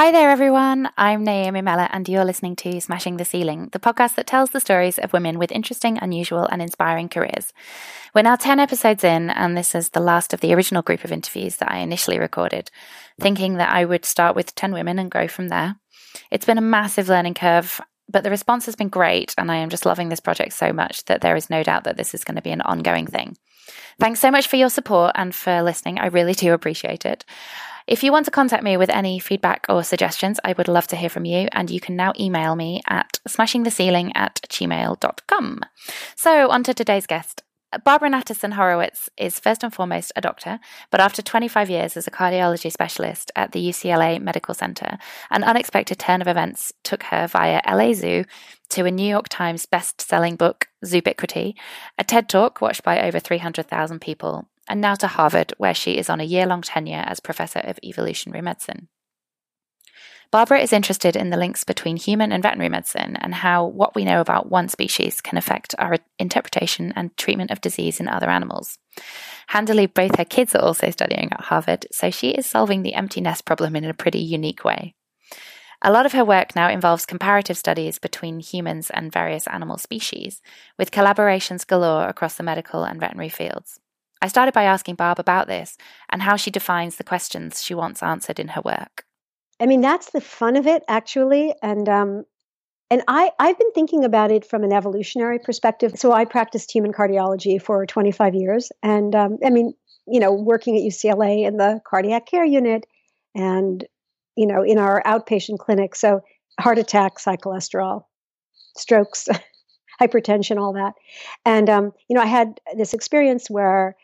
Hi there, everyone. I'm Naomi Mella, and you're listening to Smashing the Ceiling, the podcast that tells the stories of women with interesting, unusual, and inspiring careers. We're now 10 episodes in, and this is the last of the original group of interviews that I initially recorded, thinking that I would start with 10 women and grow from there. It's been a massive learning curve, but the response has been great, and I am just loving this project so much that there is no doubt that this is going to be an ongoing thing. Thanks so much for your support and for listening. I really do appreciate it. If you want to contact me with any feedback or suggestions, I would love to hear from you, and you can now email me at smashingtheceiling at gmail.com. So, on to today's guest. Barbara Natterson Horowitz is first and foremost a doctor, but after 25 years as a cardiology specialist at the UCLA Medical Center, an unexpected turn of events took her via LA Zoo to a New York Times best-selling book, Zoobiquity, a TED Talk watched by over 300,000 people, and now to Harvard, where she is on a year long tenure as Professor of Evolutionary Medicine. Barbara is interested in the links between human and veterinary medicine and how what we know about one species can affect our interpretation and treatment of disease in other animals. Handily, both her kids are also studying at Harvard, so she is solving the empty nest problem in a pretty unique way. A lot of her work now involves comparative studies between humans and various animal species, with collaborations galore across the medical and veterinary fields. I started by asking Barb about this and how she defines the questions she wants answered in her work. I mean, that's the fun of it, actually. And um, and I I've been thinking about it from an evolutionary perspective. So I practiced human cardiology for 25 years, and um, I mean, you know, working at UCLA in the cardiac care unit, and you know, in our outpatient clinic. So heart attacks, high cholesterol, strokes, hypertension, all that. And um, you know, I had this experience where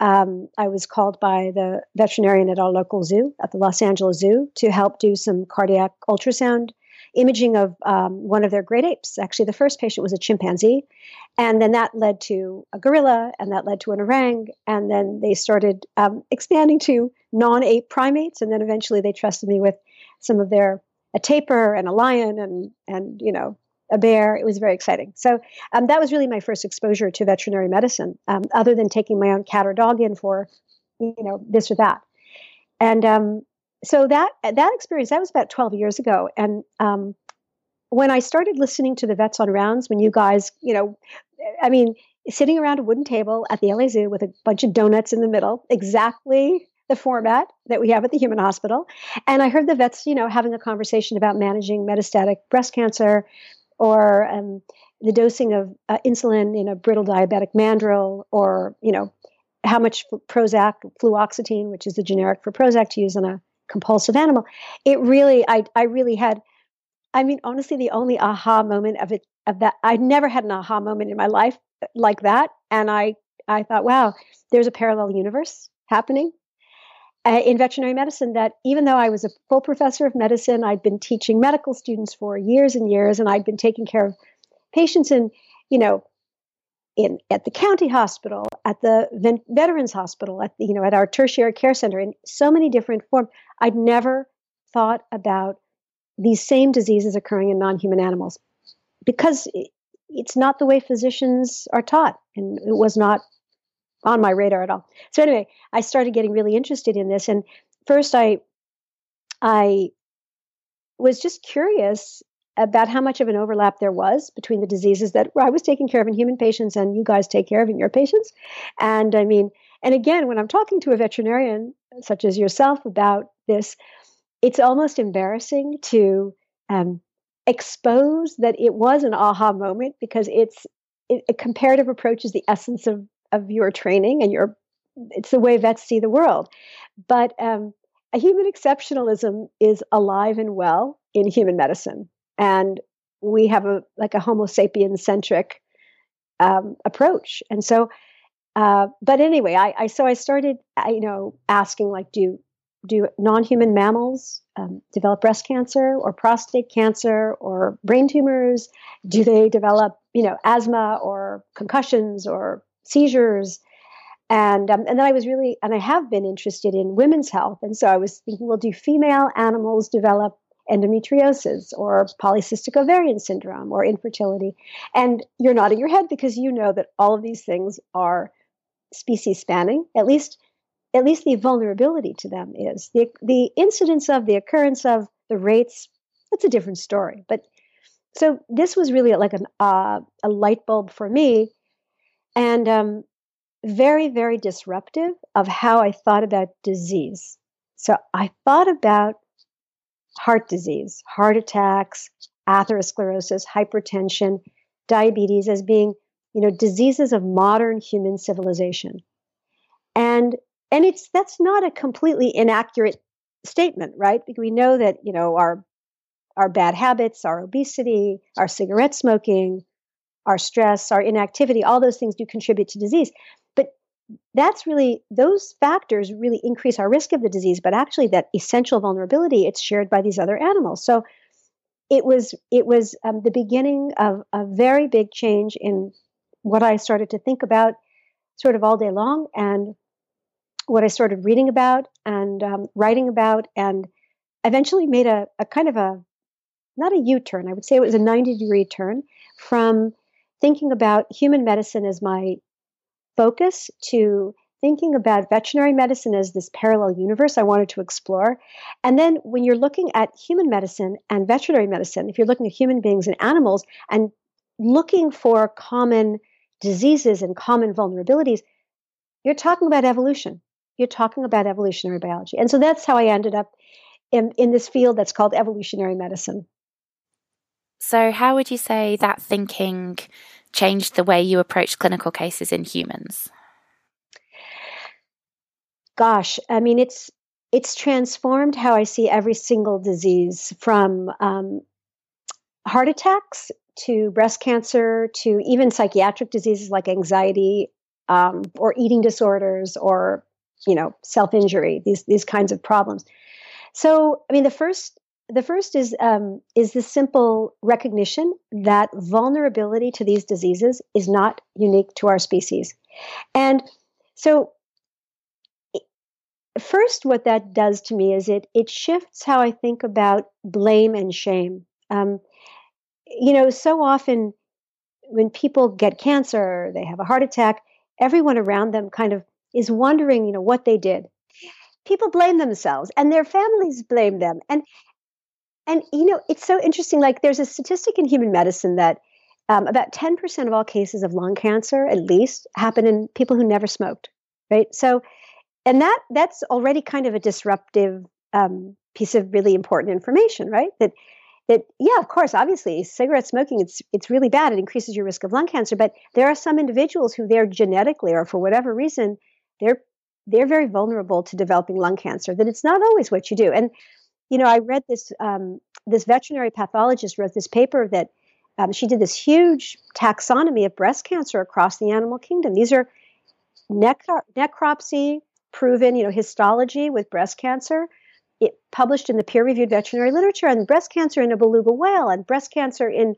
um, I was called by the veterinarian at our local zoo, at the Los Angeles Zoo, to help do some cardiac ultrasound imaging of um, one of their great apes. Actually, the first patient was a chimpanzee. And then that led to a gorilla, and that led to an orang. And then they started um, expanding to non ape primates. And then eventually they trusted me with some of their a tapir and a lion and and you know a bear. It was very exciting. So um, that was really my first exposure to veterinary medicine, um, other than taking my own cat or dog in for, you know, this or that. And um, so that that experience that was about 12 years ago. And um, when I started listening to the vets on rounds, when you guys, you know, I mean, sitting around a wooden table at the LA Zoo with a bunch of donuts in the middle, exactly the format that we have at the human hospital. And I heard the vets, you know, having a conversation about managing metastatic breast cancer, or um, the dosing of uh, insulin in a brittle diabetic mandrill, or you know how much Prozac, fluoxetine, which is the generic for Prozac, to use on a compulsive animal. It really, I, I really had. I mean, honestly, the only aha moment of it of that I'd never had an aha moment in my life like that, and I I thought, wow, there's a parallel universe happening uh, in veterinary medicine that even though I was a full professor of medicine, I'd been teaching medical students for years and years, and I'd been taking care of patients in, you know, in at the county hospital, at the ven- veterans hospital, at the, you know, at our tertiary care center, in so many different forms. I'd never thought about these same diseases occurring in non-human animals because it's not the way physicians are taught, and it was not on my radar at all. So anyway, I started getting really interested in this, and first I I was just curious about how much of an overlap there was between the diseases that I was taking care of in human patients and you guys take care of in your patients. And I mean, and again, when I'm talking to a veterinarian such as yourself about this, it's almost embarrassing to um, expose that it was an aha moment because it's it, a comparative approach is the essence of of your training and your it's the way vets see the world. But um, a human exceptionalism is alive and well in human medicine. And we have a like a homo sapiens centric um, approach. And so uh, but anyway I, I, so i started I, you know asking like do do non-human mammals um, develop breast cancer or prostate cancer or brain tumors? Do they develop you know asthma or concussions or seizures. And, um, and then I was really, and I have been interested in women's health. And so I was thinking, well, do female animals develop endometriosis or polycystic ovarian syndrome or infertility? And you're nodding your head because you know that all of these things are species spanning, at least at least the vulnerability to them is the the incidence of the occurrence of the rates, that's a different story. But so this was really like an, uh, a light bulb for me and um, very, very disruptive of how I thought about disease. So I thought about heart disease, heart attacks, atherosclerosis, hypertension, diabetes as being, you know, diseases of modern human civilization. And and it's that's not a completely inaccurate statement, right? Because we know that, you know, our our bad habits, our obesity, our cigarette smoking, our stress, our inactivity, all those things do contribute to disease. But that's really, those factors really increase our risk of the disease, but actually that essential vulnerability, it's shared by these other animals. So it was, it was um, the beginning of a very big change in what I started to think about sort of all day long and what I started reading about and um, writing about and eventually made a, a kind of a not a U-turn, I would say it was a 90 degree turn from thinking about human medicine as my focus to thinking about veterinary medicine as this parallel universe I wanted to explore. And then when you're looking at human medicine and veterinary medicine, if you're looking at human beings and animals and looking for common diseases and common vulnerabilities, you're talking about evolution. You're talking about evolutionary biology. And so that's how I ended up in, in this field that's called evolutionary medicine. So, how would you say that thinking changed the way you approach clinical cases in humans? Gosh, I mean, it's it's transformed how I see every single disease, from um, heart attacks to breast cancer to even psychiatric diseases like anxiety um, or eating disorders or you know self injury. These these kinds of problems. So, I mean, the first the first is um, is the simple recognition that vulnerability to these diseases is not unique to our species, and so first, what that does to me is it it shifts how I think about blame and shame. Um, you know, so often when people get cancer, they have a heart attack, everyone around them kind of is wondering, you know, what they did. People blame themselves and their families blame them. And and you know, it's so interesting. Like, there's a statistic in human medicine that um, about 10% of all cases of lung cancer, at least, happen in people who never smoked. Right. So, and that that's already kind of a disruptive um, piece of really important information, right? That that yeah, of course, obviously, cigarette smoking it's it's really bad. It increases your risk of lung cancer. But there are some individuals who they're genetically or for whatever reason they're they're very vulnerable to developing lung cancer. That it's not always what you do. And you know, I read this um, this veterinary pathologist wrote this paper that um, she did this huge taxonomy of breast cancer across the animal kingdom. These are necro- necropsy proven, you know, histology with breast cancer. It published in the peer-reviewed veterinary literature, and breast cancer in a beluga whale, and breast cancer in,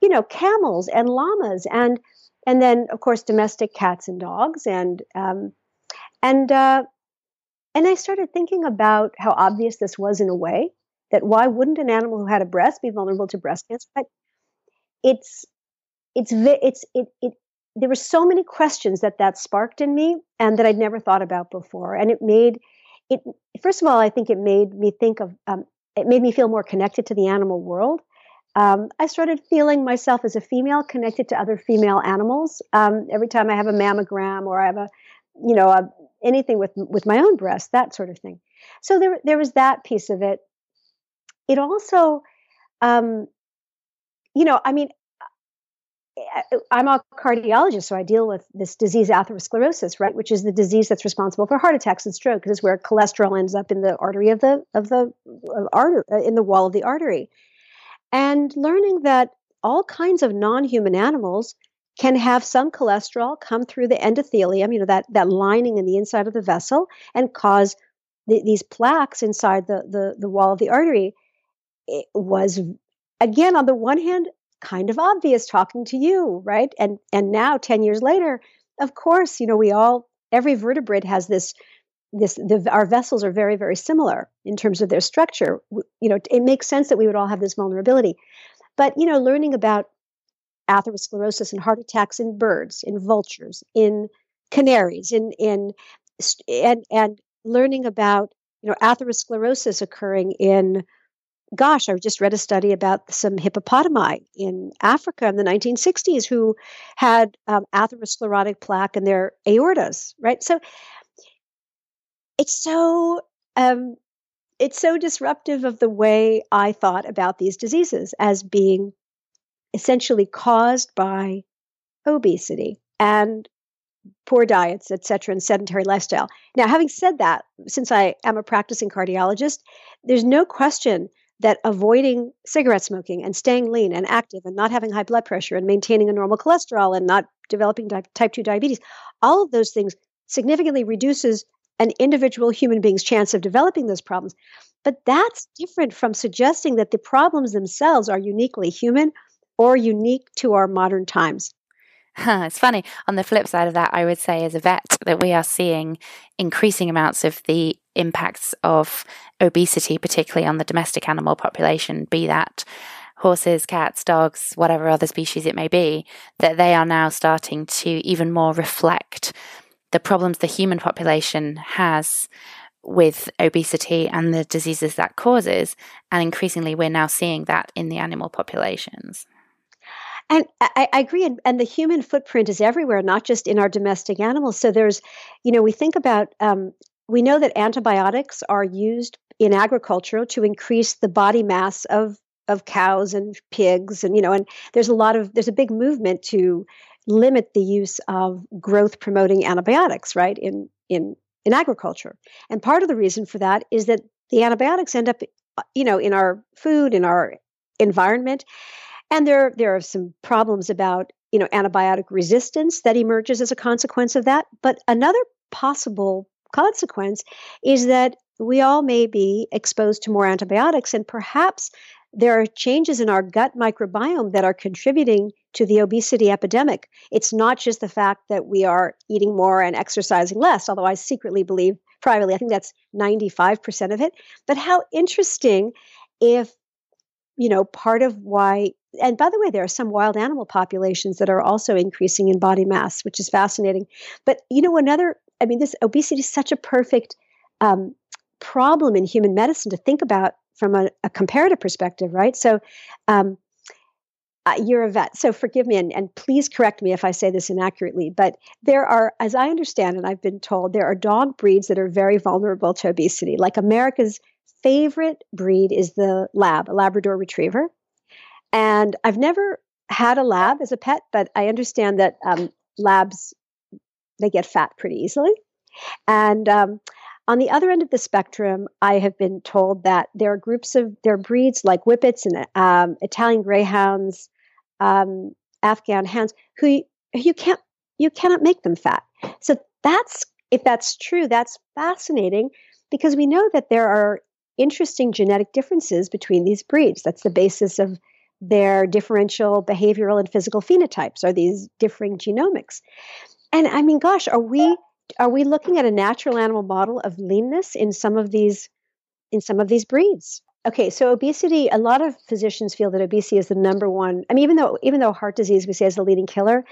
you know, camels and llamas, and and then of course domestic cats and dogs, and um, and uh, and I started thinking about how obvious this was in a way that why wouldn't an animal who had a breast be vulnerable to breast cancer? But it's it's it's it it there were so many questions that that sparked in me and that I'd never thought about before, and it made it first of all I think it made me think of um, it made me feel more connected to the animal world. Um, I started feeling myself as a female connected to other female animals. Um, every time I have a mammogram or I have a, you know, a, anything with with my own breast, that sort of thing. So there there was that piece of it. It also, um, you know, I mean, I'm a cardiologist, so I deal with this disease atherosclerosis, right, which is the disease that's responsible for heart attacks and stroke. This is where cholesterol ends up in the artery of the of the artery uh, in the wall of the artery, and learning that all kinds of non-human animals can have some cholesterol come through the endothelium, you know, that, that lining in the inside of the vessel, and cause the, these plaques inside the, the, the wall of the artery. It was, again, on the one hand, kind of obvious talking to you, right? And and now, 10 years later, of course, you know, we all, every vertebrate has this this the, our vessels are very very similar in terms of their structure you know it makes sense that we would all have this vulnerability but you know learning about atherosclerosis and heart attacks in birds, in vultures, in canaries, in in and and learning about you know atherosclerosis occurring in gosh, I just read a study about some hippopotami in Africa in the 1960s who had um, atherosclerotic plaque in their aortas, right? So it's so um, it's so disruptive of the way I thought about these diseases as being essentially caused by obesity and poor diets, et cetera, and sedentary lifestyle. Now, having said that, since I am a practicing cardiologist, there's no question that avoiding cigarette smoking and staying lean and active and not having high blood pressure and maintaining a normal cholesterol and not developing type 2 diabetes, all of those things significantly reduces an individual human being's chance of developing those problems. But that's different from suggesting that the problems themselves are uniquely human or unique to our modern times. it's funny. On the flip side of that, I would say as a vet that we are seeing increasing amounts of the impacts of obesity, particularly on the domestic animal population, be that horses, cats, dogs, whatever other species it may be, that they are now starting to even more reflect the problems the human population has with obesity and the diseases that causes. And increasingly, we're now seeing that in the animal populations. And I, I agree. And, and, the human footprint is everywhere, not just in our domestic animals. So there's, you know, we think about, um, we know that antibiotics are used in agriculture to increase the body mass of of cows and pigs and you know and there's a lot of there's a big movement to limit the use of growth promoting antibiotics right in in in agriculture and part of the reason for that is that the antibiotics end up you know in our food in our environment and there, there are some problems about you know antibiotic resistance that emerges as a consequence of that. But another possible consequence is that we all may be exposed to more antibiotics, and perhaps there are changes in our gut microbiome that are contributing to the obesity epidemic. It's not just the fact that we are eating more and exercising less, although I secretly believe privately, I think that's 95% of it. But how interesting if, you know, part of why and by the way, there are some wild animal populations that are also increasing in body mass, which is fascinating. But you know, another, I mean, this obesity is such a perfect um, problem in human medicine to think about from a, a comparative perspective, right? So, um, uh, you're a vet, so forgive me and, and please correct me if I say this inaccurately. But there are, as I understand, and I've been told, there are dog breeds that are very vulnerable to obesity. Like America's favorite breed is the lab, a Labrador Retriever. And I've never had a lab as a pet, but I understand that um, labs they get fat pretty easily. And um, on the other end of the spectrum, I have been told that there are groups of there are breeds like Whippets and um, Italian Greyhounds, um, Afghan Hounds, who you can't you cannot make them fat. So that's if that's true, that's fascinating because we know that there are interesting genetic differences between these breeds. That's the basis of their differential behavioral and physical phenotypes are these differing genomics. And i mean gosh are we are we looking at a natural animal model of leanness in some of these in some of these breeds? Okay so obesity a lot of physicians feel that obesity is the number one i mean even though even though heart disease we say is the leading killer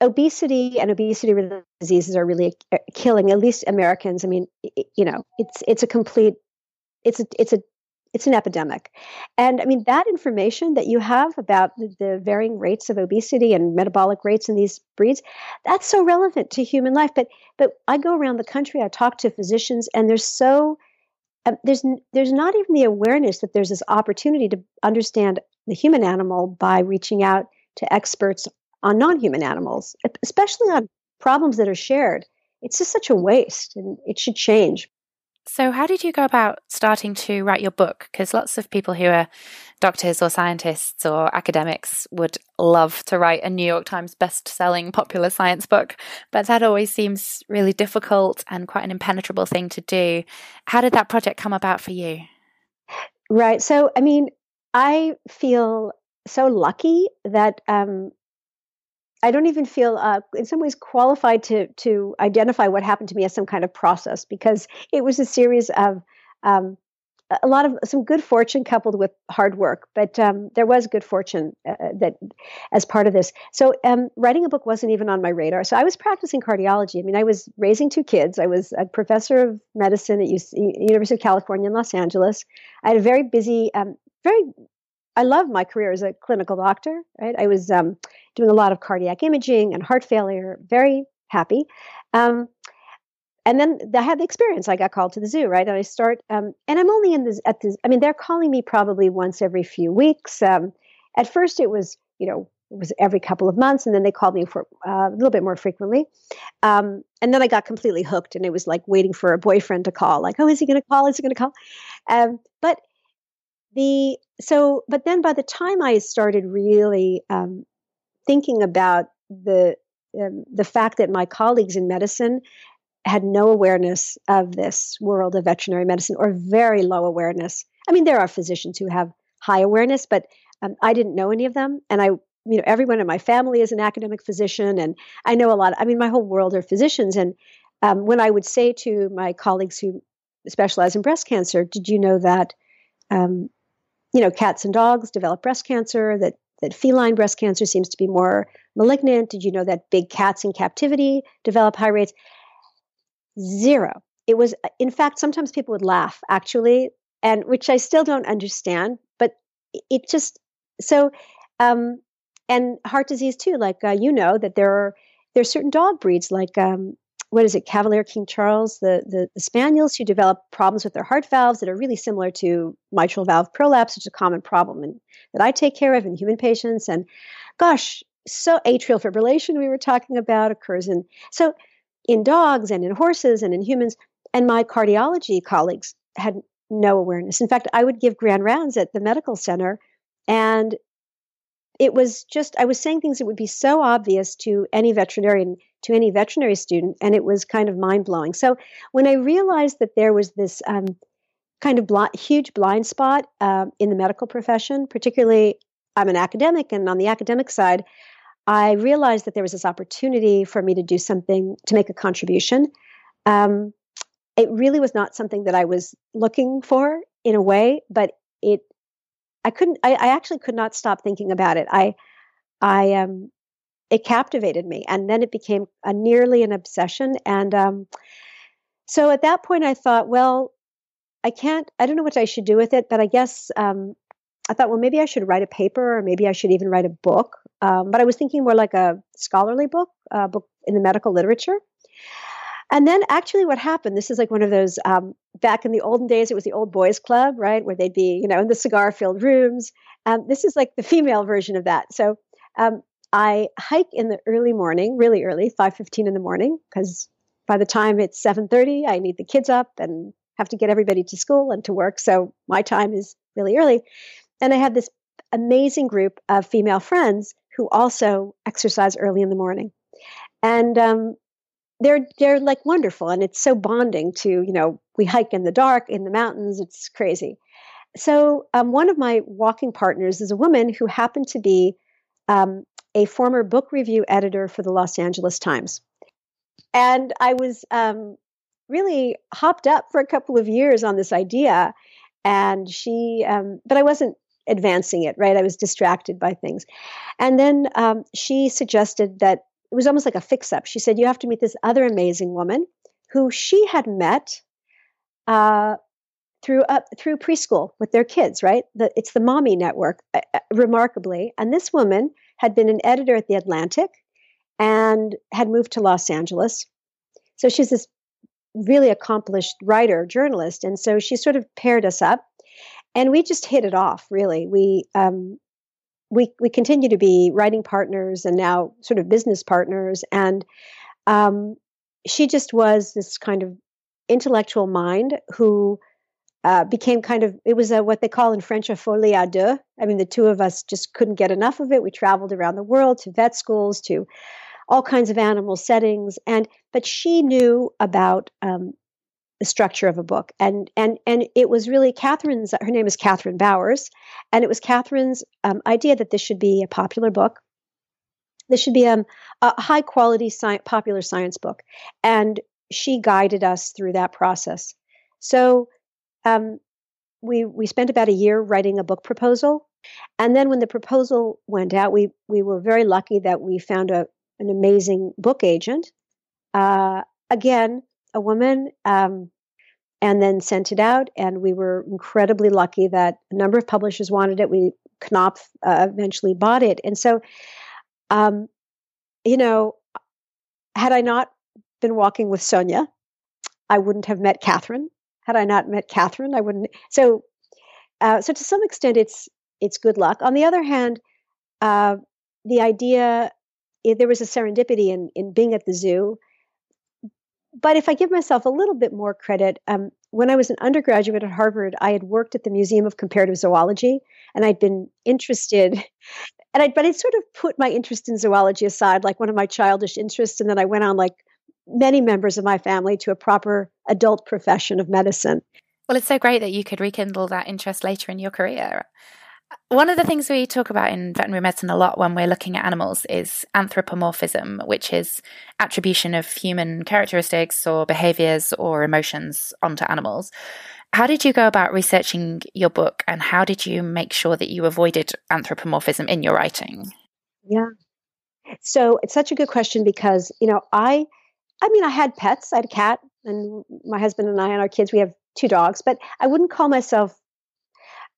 obesity and obesity related diseases are really uh, killing at least americans. I mean you know it's it's a complete it's a it's a it's an epidemic. And I mean, that information that you have about the, varying rates of obesity and metabolic rates in these breeds, that's so relevant to human life. But but I go around the country, I talk to physicians, and there's so uh, there's there's not even the awareness that there's this opportunity to understand the human animal by reaching out to experts on non-human animals, especially on problems that are shared. It's just such a waste, and it should change. So, how did you go about starting to write your book? Because lots of people who are doctors or scientists or academics would love to write a New York Times best-selling popular science book, but that always seems really difficult and quite an impenetrable thing to do. How did that project come about for you? Right. So, I mean, I feel so lucky that um, I don't even feel, uh, in some ways, qualified to to identify what happened to me as some kind of process because it was a series of um, a lot of some good fortune coupled with hard work. But um, there was good fortune uh, uh that as part of this. So um, writing a book wasn't even on my radar. So I was practicing cardiology. I mean, I was raising two kids. I was a professor of medicine at UC, University of California in Los Angeles. I had a very busy um, very I love my career as a clinical doctor, right? I was um, doing a lot of cardiac imaging and heart failure, very happy. Um, and then I had the experience. I got called to the zoo, right? And I start, um, and I'm only in this at this. I mean, they're calling me probably once every few weeks. Um, at first, it was, you know, it was every couple of months, and then they called me for uh, a little bit more frequently. Um, and then I got completely hooked, and it was like waiting for a boyfriend to call. Like, oh, is he going to call? Is he going to call? Um, but the so but then by the time i started really um, thinking about the um, the fact that my colleagues in medicine had no awareness of this world of veterinary medicine or very low awareness i mean there are physicians who have high awareness but um, i didn't know any of them. And i you know everyone in my family is an academic physician and i know a lot i mean my whole world are physicians. And um, when i would say to my colleagues who specialize in breast cancer did you know that um, you know, cats and dogs develop breast cancer, that, that feline breast cancer seems to be more malignant. Did you know that big cats in captivity develop high rates? Zero. It was, in fact, sometimes people would laugh actually, and which I still don't understand, but it just, so, um, and heart disease too, like uh, you know that there are, there are certain dog breeds like um, what is it, Cavalier King Charles, the, the, the spaniels who develop problems with their heart valves that are really similar to mitral valve prolapse, which is a common problem that I take care of in human patients. And gosh, so atrial fibrillation we were talking about occurs in so in dogs and in horses and in humans. And my cardiology colleagues had no awareness. In fact, I would give grand rounds at the medical center and it was just I was saying things that would be so obvious to any veterinarian to any veterinary student, and it was kind of mind blowing. So when I realized that there was this um, kind of bl- huge blind spot uh, in the medical profession, particularly I'm an academic, and on the academic side, I realized that there was this opportunity for me to do something to make a contribution. Um, it really was not something that I was looking for in a way, but it I couldn't I, I actually could not stop thinking about it. I I um it captivated me and then it became a nearly an obsession and um, so at that point i thought well i can't i don't know what i should do with it but i guess um, i thought well maybe i should write a paper or maybe i should even write a book. Um, but i was thinking more like a scholarly book a book in the medical literature. And then actually what happened this is like one of those um, back in the olden days it was the old boys club right where they'd be you know in the cigar filled rooms um, this is like the female version of that. So um, I hike in the early morning, really early, 5:15 in the morning, because by the time it's 7:30, I need the kids up and have to get everybody to school and to work. So my time is really early. And I have this amazing group of female friends who also exercise early in the morning. And um, they're they're like wonderful and it's so bonding to, you know, we hike in the dark in the mountains, it's crazy. So um, one of my walking partners is a woman who happened to be um, a former book review editor for the Los Angeles Times. And I was um, really hopped up for a couple of years on this idea. And she, um, but I wasn't advancing it, right? I was distracted by things. And then um, she suggested that it was almost like a fix up. She said, You have to meet this other amazing woman who she had met uh, through up through preschool with their kids, right? The, it's the mommy network, uh, uh remarkably. And this woman had been an editor at The Atlantic and had moved to Los Angeles. So she's this really accomplished writer, journalist. And so she sort of paired us up and we just hit it off, really. We, um, we, we continue to be writing partners and now sort of business partners. And um, she just was this kind of intellectual mind who uh, became kind of it was a, what they call in French a folie à deux. I mean, the two of us just couldn't get enough of it. We traveled around the world to vet schools, to all kinds of animal settings, and but she knew about um, the structure of a book, and and and it was really Kathryn's. Her name is Kathryn Bowers, and it was Kathryn's um, idea that this should be a popular book. This should be um, a high quality sci- popular science book, and she guided us through that process. So um, we we spent about a year writing a book proposal, and then when the proposal went out, we we were very lucky that we found a an amazing book agent. Uh, again, a woman. Um, and then sent it out. And we were incredibly lucky that a number of publishers wanted it. We Knopf uh, eventually bought it, and so, um, you know, had I not been walking with Sonia, I wouldn't have met Kathryn. Had I not met Kathryn, I wouldn't. So, uh, so to some extent, it's it's good luck. On the other hand, uh, the idea there was a serendipity in in being at the zoo but if I give myself a little bit more credit, um, when I was an undergraduate at Harvard, I had worked at the Museum of Comparative Zoology, and I'd been interested. And I, but I'd sort of put my interest in zoology aside, like one of my childish interests, and then I went on, like many members of my family, to a proper adult profession of medicine. Well, it's so great that you could rekindle that interest later in your career. One of the things we talk about in veterinary medicine a lot when we're looking at animals is anthropomorphism, which is attribution of human characteristics or behaviors or emotions onto animals. How did you go about researching your book and how did you make sure that you avoided anthropomorphism in your writing? Yeah. So it's such a good question because, you know, I I mean I had pets, I had a cat and my husband and I and our kids we have two dogs, but I wouldn't call myself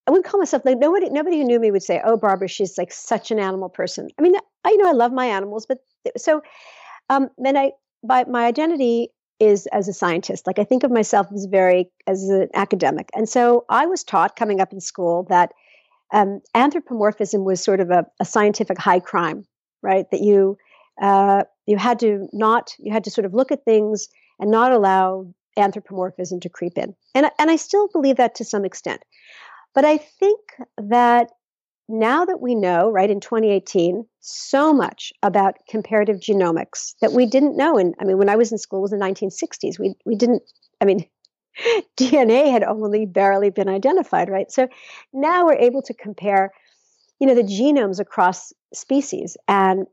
I wouldn't call myself like nobody. Nobody who knew me would say, "Oh, Barbara, she's like such an animal person." I mean, I you know I love my animals, but so, um, then I, by my identity is as a scientist. Like I think of myself as very as an academic, and so I was taught coming up in school that um, anthropomorphism was sort of a, a, scientific high crime, right? That you uh, you had to not you had to sort of look at things and not allow anthropomorphism to creep in, and and I still believe that to some extent. But I think that now that we know, right, in 2018, so much about comparative genomics that we didn't know. And I mean, when I was in school, it was the 1960s. We, we didn't, I mean, DNA had only barely been identified, right? So now we're able to compare, you know, the genomes across species, and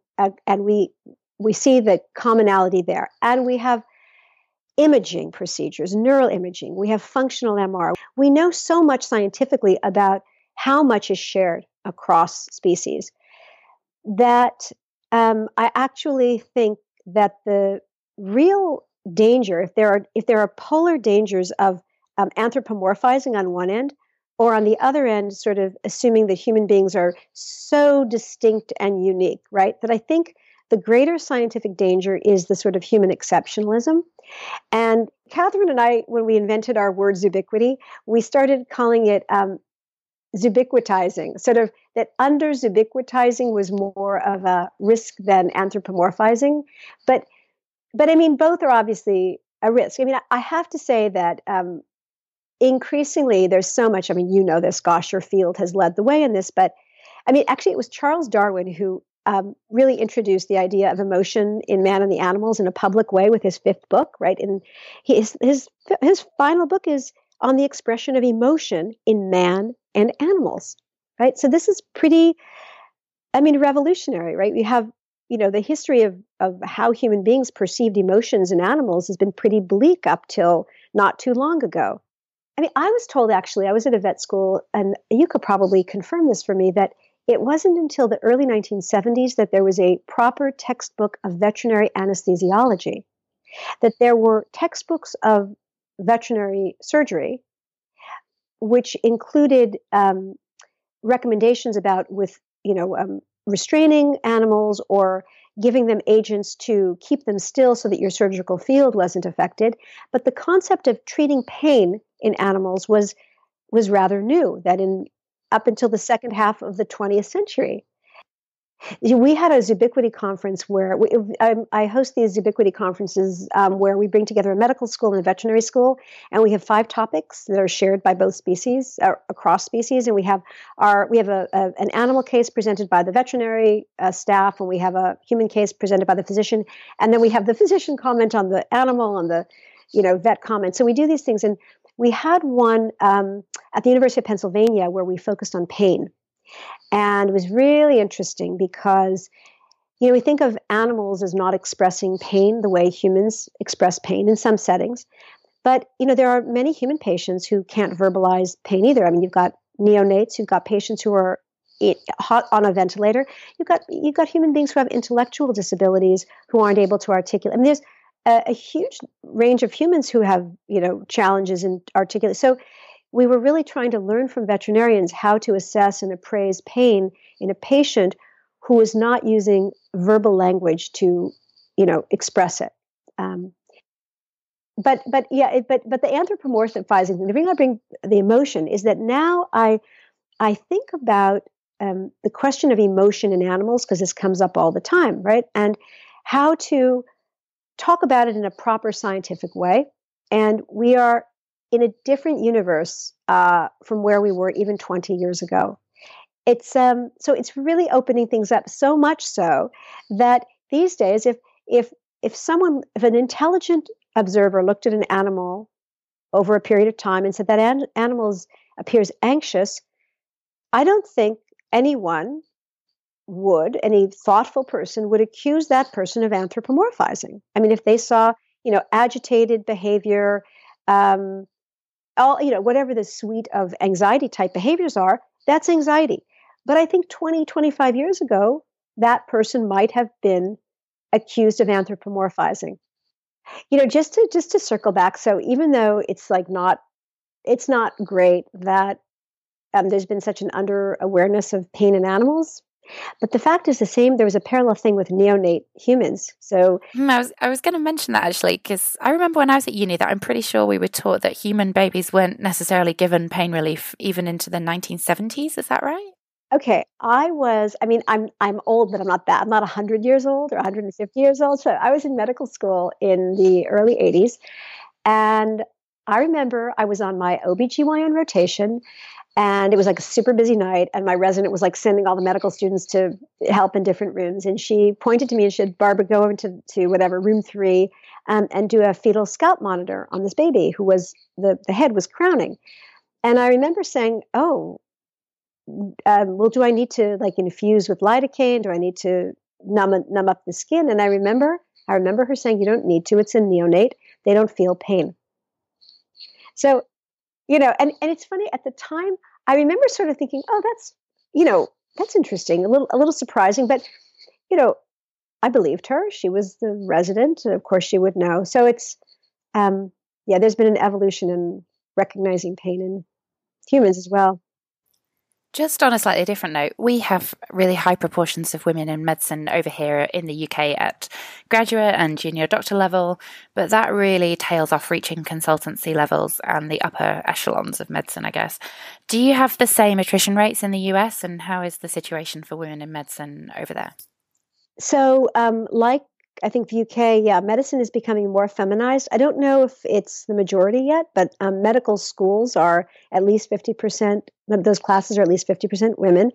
and we we see the commonality there, and we have imaging procedures, neural imaging, we have functional MR. We know so much scientifically about how much is shared across species that um, I actually think that the real danger, if there are if there are polar dangers of um, anthropomorphizing on one end, or on the other end, sort of assuming that human beings are so distinct and unique, right? That I think the greater scientific danger is the sort of human exceptionalism. And Kathryn and I, when we invented our word zoobiquity, we started calling it um, zoobiquitizing, sort of that under zoobiquitizing was more of a risk than anthropomorphizing. But, but I mean, both are obviously a risk. I mean, I have to say that um, increasingly there's so much. I mean, you know this. Gosh, your field has led the way in this, but I mean, actually, it was Charles Darwin who um, really introduced the idea of emotion in Man and the Animals in a public way with his fifth book, right? And his his his final book is on the expression of emotion in man and animals, right? So this is pretty, I mean, revolutionary, right? We have you know the history of of how human beings perceived emotions in animals has been pretty bleak up till not too long ago. I mean, I was told actually, I was at a vet school, and you could probably confirm this for me that it wasn't until the early 1970s that there was a proper textbook of veterinary anesthesiology, that there were textbooks of veterinary surgery, which included um, recommendations about with you know um, restraining animals or giving them agents to keep them still so that your surgical field wasn't affected. But the concept of treating pain in animals was was rather new. That in up until the second half of the 20th century. We had a Zoobiquity conference where we, um, I host these Zoobiquity conferences um, where we bring together a medical school and a veterinary school, and we have five topics that are shared by both species, uh, across species, and we have our we have a, a an animal case presented by the veterinary uh, staff, and we have a human case presented by the physician, and then we have the physician comment on the animal and the you know vet comment. So we do these things, and we had one um, at the University of Pennsylvania where we focused on pain. And it was really interesting because, you know, we think of animals as not expressing pain the way humans express pain in some settings. But, you know, there are many human patients who can't verbalize pain either. I mean, you've got neonates, you've got patients who are hot on a ventilator. You've got you've got human beings who have intellectual disabilities who aren't able to articulate. I mean, there's a, a, huge range of humans who have you know challenges in articulate. So we were really trying to learn from veterinarians how to assess and appraise pain in a patient who is not using verbal language to you know express it. Um, but but yeah, it, but but the anthropomorphizing, the reason I bring the emotion is that now I I think about um, the question of emotion in animals because this comes up all the time, right? And how to talk about it in a proper scientific way. And we are in a different universe uh, from where we were even 20 years ago. It's um, so it's really opening things up so much so that these days, if if if someone, if an intelligent observer looked at an animal over a period of time and said that an- animal appears anxious, I don't think anyone would, any thoughtful person would accuse that person of anthropomorphizing. I mean, if they saw, you know, agitated behavior, um, all, you know, whatever the suite of anxiety type behaviors are, that's anxiety. But I think 20, 25 years ago, that person might have been accused of anthropomorphizing. You know, just to just to circle back, so even though it's like not it's not great that um, there's been such an under awareness of pain in animals. But the fact is the same. There was a parallel thing with neonate humans. So hmm, I was I was going to mention that actually because I remember when I was at uni that I'm pretty sure we were taught that human babies weren't necessarily given pain relief even into the 1970s. Is that right? Okay, I was. I mean, I'm I'm old, but I'm not that. I'm not 100 years old or 150 years old. So I was in medical school in the early 80s, and I remember I was on my OBGYN rotation and it was like a super busy night and my resident was like sending all the medical students to help in different rooms. And she pointed to me and said barbara go into to whatever room three um, and do a fetal scalp monitor on this baby who was the, the head was crowning. And i remember saying oh um, well do i need to like infuse with lidocaine? Do i need to numb, numb up the skin? And i remember i remember her saying you don't need to. It's a neonate. They don't feel pain. So you know, and, and it's funny at the time, I remember sort of thinking, oh, that's, you know, that's interesting, a little, a little surprising, but, you know, I believed her. She was the resident, and of course she would know. So it's, um, yeah, there's been an evolution in recognizing pain in humans as well. Just on a slightly different note, we have really high proportions of women in medicine over here in the UK at graduate and junior doctor level, but that really tails off reaching consultancy levels and the upper echelons of medicine, I guess. Do you have the same attrition rates in the US, and how is the situation for women in medicine over there? So, um, like I think the UK, yeah, medicine is becoming more feminized. I don't know if it's the majority yet, but um, medical schools are at least 50%, those classes are at least 50% women.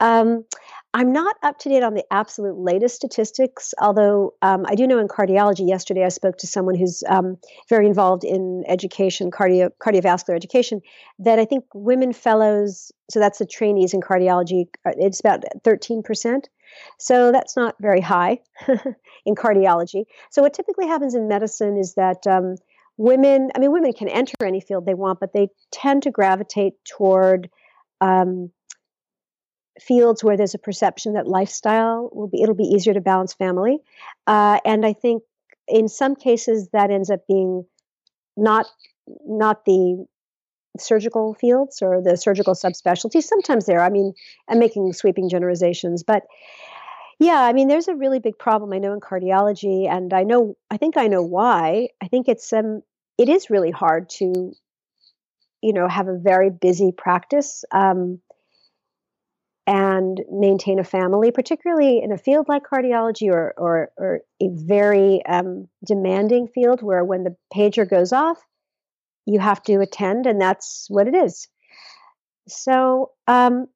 Um, I'm not up to date on the absolute latest statistics, although um, I do know in cardiology. Yesterday, I spoke to someone who's um, very involved in education, cardio, cardiovascular education, that I think women fellows, so that's the trainees in cardiology, uh, it's about 13%. So that's not very high in cardiology. So what typically happens in medicine is that um, women, I mean, women can enter any field they want, but they tend to gravitate toward um, fields where there's a perception that lifestyle will be, it'll be easier to balance family. Uh, and I think in some cases that ends up being not not the surgical fields or the surgical subspecialties. Sometimes there. I mean, I'm making sweeping generalizations, but yeah, I mean, there's a really big problem I know in cardiology, and I know I think I know why. I think it's um it is really hard to, you know, have a very busy practice. Um, and maintain a family, particularly in a field like cardiology or, or, or a very um, demanding field where when the pager goes off, you have to attend, and that's what it is. So um,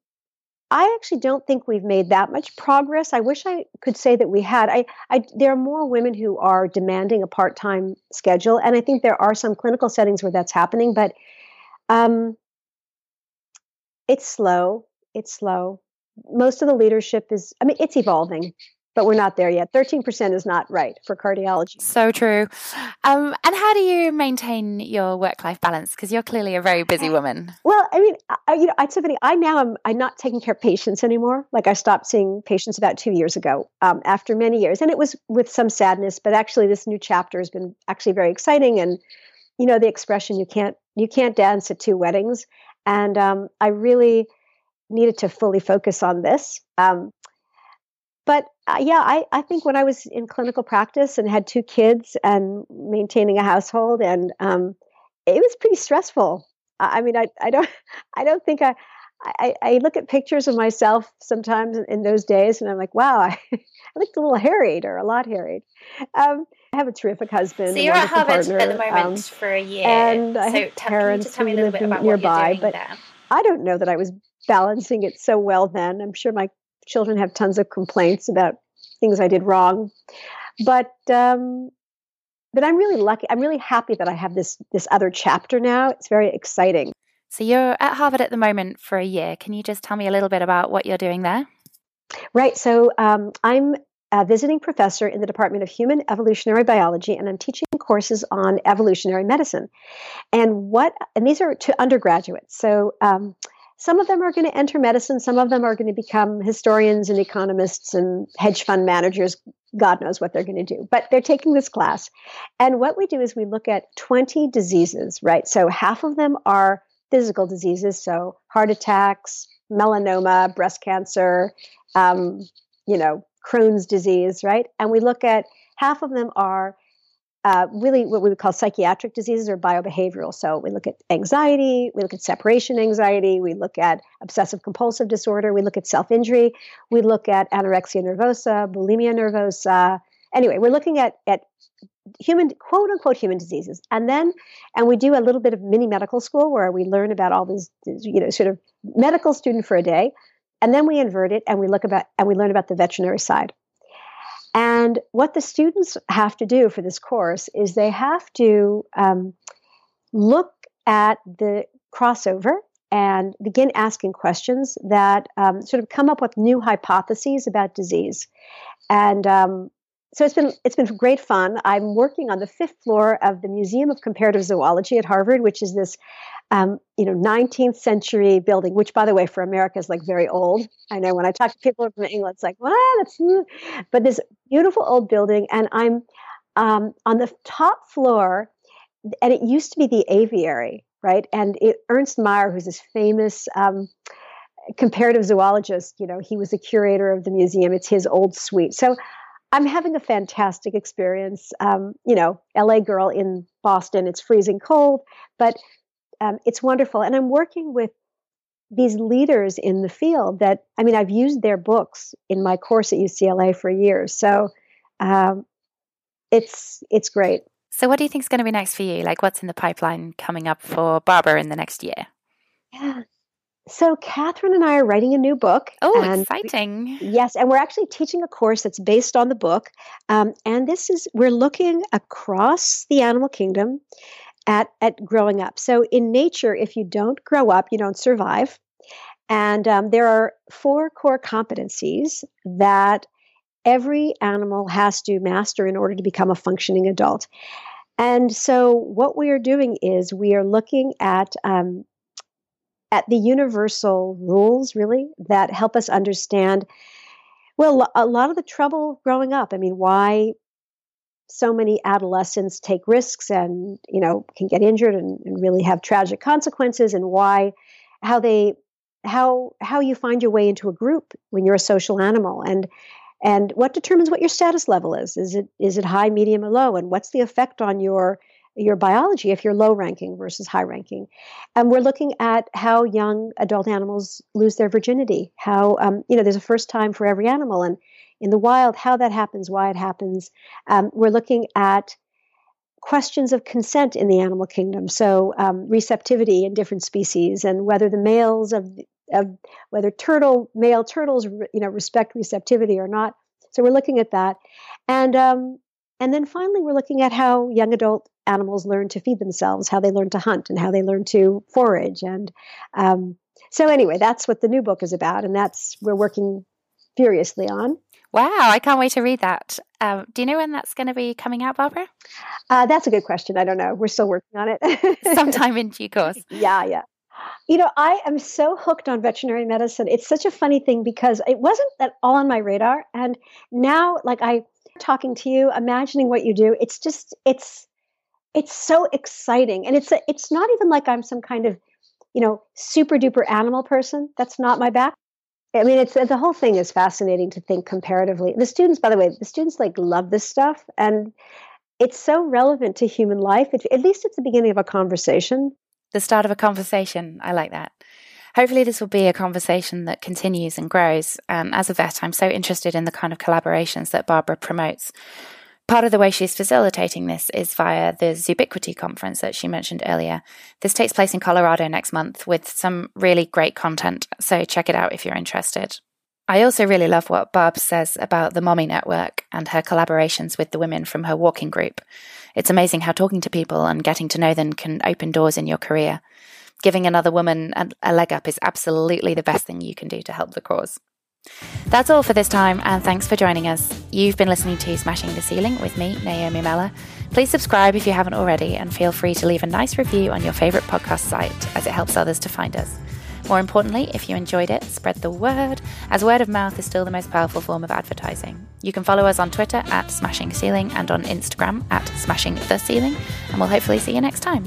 I actually don't think we've made that much progress. I wish I could say that we had. I, I there are more women who are demanding a part-time schedule, and I think there are some clinical settings where that's happening, but um, it's slow. It's slow. Most of the leadership is. I mean, it's evolving but we're not there yet. 13% is not right for cardiology. So true. Um, and how do you maintain your work life balance? Because you're clearly a very busy woman. Well, I mean, I, you know, it's so funny. I now am I'm not taking care of patients anymore. Like I stopped seeing patients about two years ago, um, after many years, and it was with some sadness. But actually, this new chapter has been actually very exciting. And you know, the expression "you can't you can't dance at two weddings," and um, I really needed to fully focus on this. Um, but uh, yeah, I, I think when I was in clinical practice and had two kids and maintaining a household, and um, it was pretty stressful. I mean, I, I don't I don't think I, I, I look at pictures of myself sometimes in those days, and I'm like, wow, I, I looked a little harried or a lot harried. Um, I have a terrific husband. So you're at Harvard partner, at the moment um, for a year, and I so have parents tell me a who live nearby. what you're doing but there. I don't know that I was balancing it so well then. I'm sure my children have tons of complaints about things I did wrong, but um, but I'm really lucky. I'm really happy that I have this this other chapter now. It's very exciting. So you're at Harvard at the moment for a year. Can you just tell me a little bit about what you're doing there? Right. So um, I'm a visiting professor in the Department of Human Evolutionary Biology, and I'm teaching courses on evolutionary medicine. And what? And these are to undergraduates. So. Um, some of them are going to enter medicine, some of them are going to become historians and economists and hedge fund managers. God knows what they're going to do, but they're taking this class. And what we do is we look at 20 diseases, right? So half of them are physical diseases, so heart attacks, melanoma, breast cancer, um, you know, Crohn's disease, right? And we look at half of them are uh, really what we would call psychiatric diseases or biobehavioral. So we look at anxiety, we look at separation anxiety, we look at obsessive compulsive disorder, we look at self injury, we look at anorexia nervosa, bulimia nervosa. Anyway, we're looking at at human quote unquote human diseases and then and we do a little bit of mini medical school where we learn about all these you know sort of medical student for a day and then we invert it and we look about and we learn about the veterinary side and what the students have to do for this course is they have to um, look at the crossover and begin asking questions that um, sort of come up with new hypotheses about disease. And um, so it's been it's been great fun. I'm working on the fifth floor of the Museum of Comparative Zoology at Harvard, which is this um, you know 19th century building. Which, by the way, for America is like very old. I know when I talk to people from England, it's like what? That's new. but this beautiful old building, and I'm um, on the top floor, and it used to be the aviary, right? And it, Ernst Mayr, who's this famous um, comparative zoologist, you know, he was the curator of the museum. It's his old suite. So I'm having a fantastic experience. Um, you know, LA girl in Boston, it's freezing cold, but um, it's wonderful. And I'm working with these leaders in the field that, I mean, I've used their books in my course at UCLA for years. So um, it's, it's great. So, what do you think is going to be next for you? Like, what's in the pipeline coming up for Barbara in the next year? Yeah. So Kathryn and I are writing a new book. Oh, exciting! yes, and we're actually teaching a course that's based on the book. Um, and this is we're looking across the animal kingdom at at growing up. So in nature, if you don't grow up, you don't survive. And um, there are four core competencies that every animal has to master in order to become a functioning adult. And so, what we are doing is we are looking at um, at the universal rules, really, that help us understand, well, a lot of the trouble growing up. I mean, why so many adolescents take risks and, you know, can get injured and, and really have tragic consequences, and why, how they, how, how you find your way into a group when you're a social animal. And, and what determines what your status level is is it is it high medium or low and what's the effect on your your biology if you're low ranking versus high ranking. And we're looking at how young adult animals lose their virginity, how, um, you know, there's a first time for every animal. And in the wild, how that happens, why it happens. Um, we're looking at questions of consent in the animal kingdom. So um, receptivity in different species and whether the males of, of whether turtle male turtles you know respect receptivity or not. So we're looking at that, and um, and then finally we're looking at how young adult animals learn to feed themselves, how they learn to hunt, and how they learn to forage. And um, so, anyway, that's what the new book is about, and that's we're working furiously on. Wow, I can't wait to read that. Um, do you know when that's going to be coming out, Barbara? Uh, that's a good question. I don't know. We're still working on it. Sometime in due course. Yeah, yeah. You know, I am so hooked on veterinary medicine. It's such a funny thing because it wasn't at all on my radar. And now, like I talking to you, imagining what you do, it's just it's it's so exciting. And it's a, it's not even like I'm some kind of, you know, super duper animal person. That's not my back. I mean, it's the whole thing is fascinating to think comparatively. The students, by the way, the students like love this stuff, and it's so relevant to human life. It, at least it's the beginning of a conversation. The start of a conversation. I like that. Hopefully, this will be a conversation that continues and grows. And as a vet, I'm so interested in the kind of collaborations that Barbara promotes. Part of the way she's facilitating this is via the Zoobiquity conference that she mentioned earlier. This takes place in Colorado next month with some really great content, so check it out if you're interested. I also really love what Barb says about the Mommy Network and her collaborations with the women from her walking group. It's amazing how talking to people and getting to know them can open doors in your career. Giving another woman a, leg up is absolutely the best thing you can do to help the cause. That's all for this time, and thanks for joining us. You've been listening to Smashing the Ceiling with me, Naomi Mella. Please subscribe if you haven't already, and feel free to leave a nice review on your favourite podcast site as it helps others to find us. More importantly, if you enjoyed it, spread the word, as word of mouth is still the most powerful form of advertising. You can follow us on Twitter at Smashing Ceiling and on Instagram at Smashing the Ceiling, and we'll hopefully see you next time.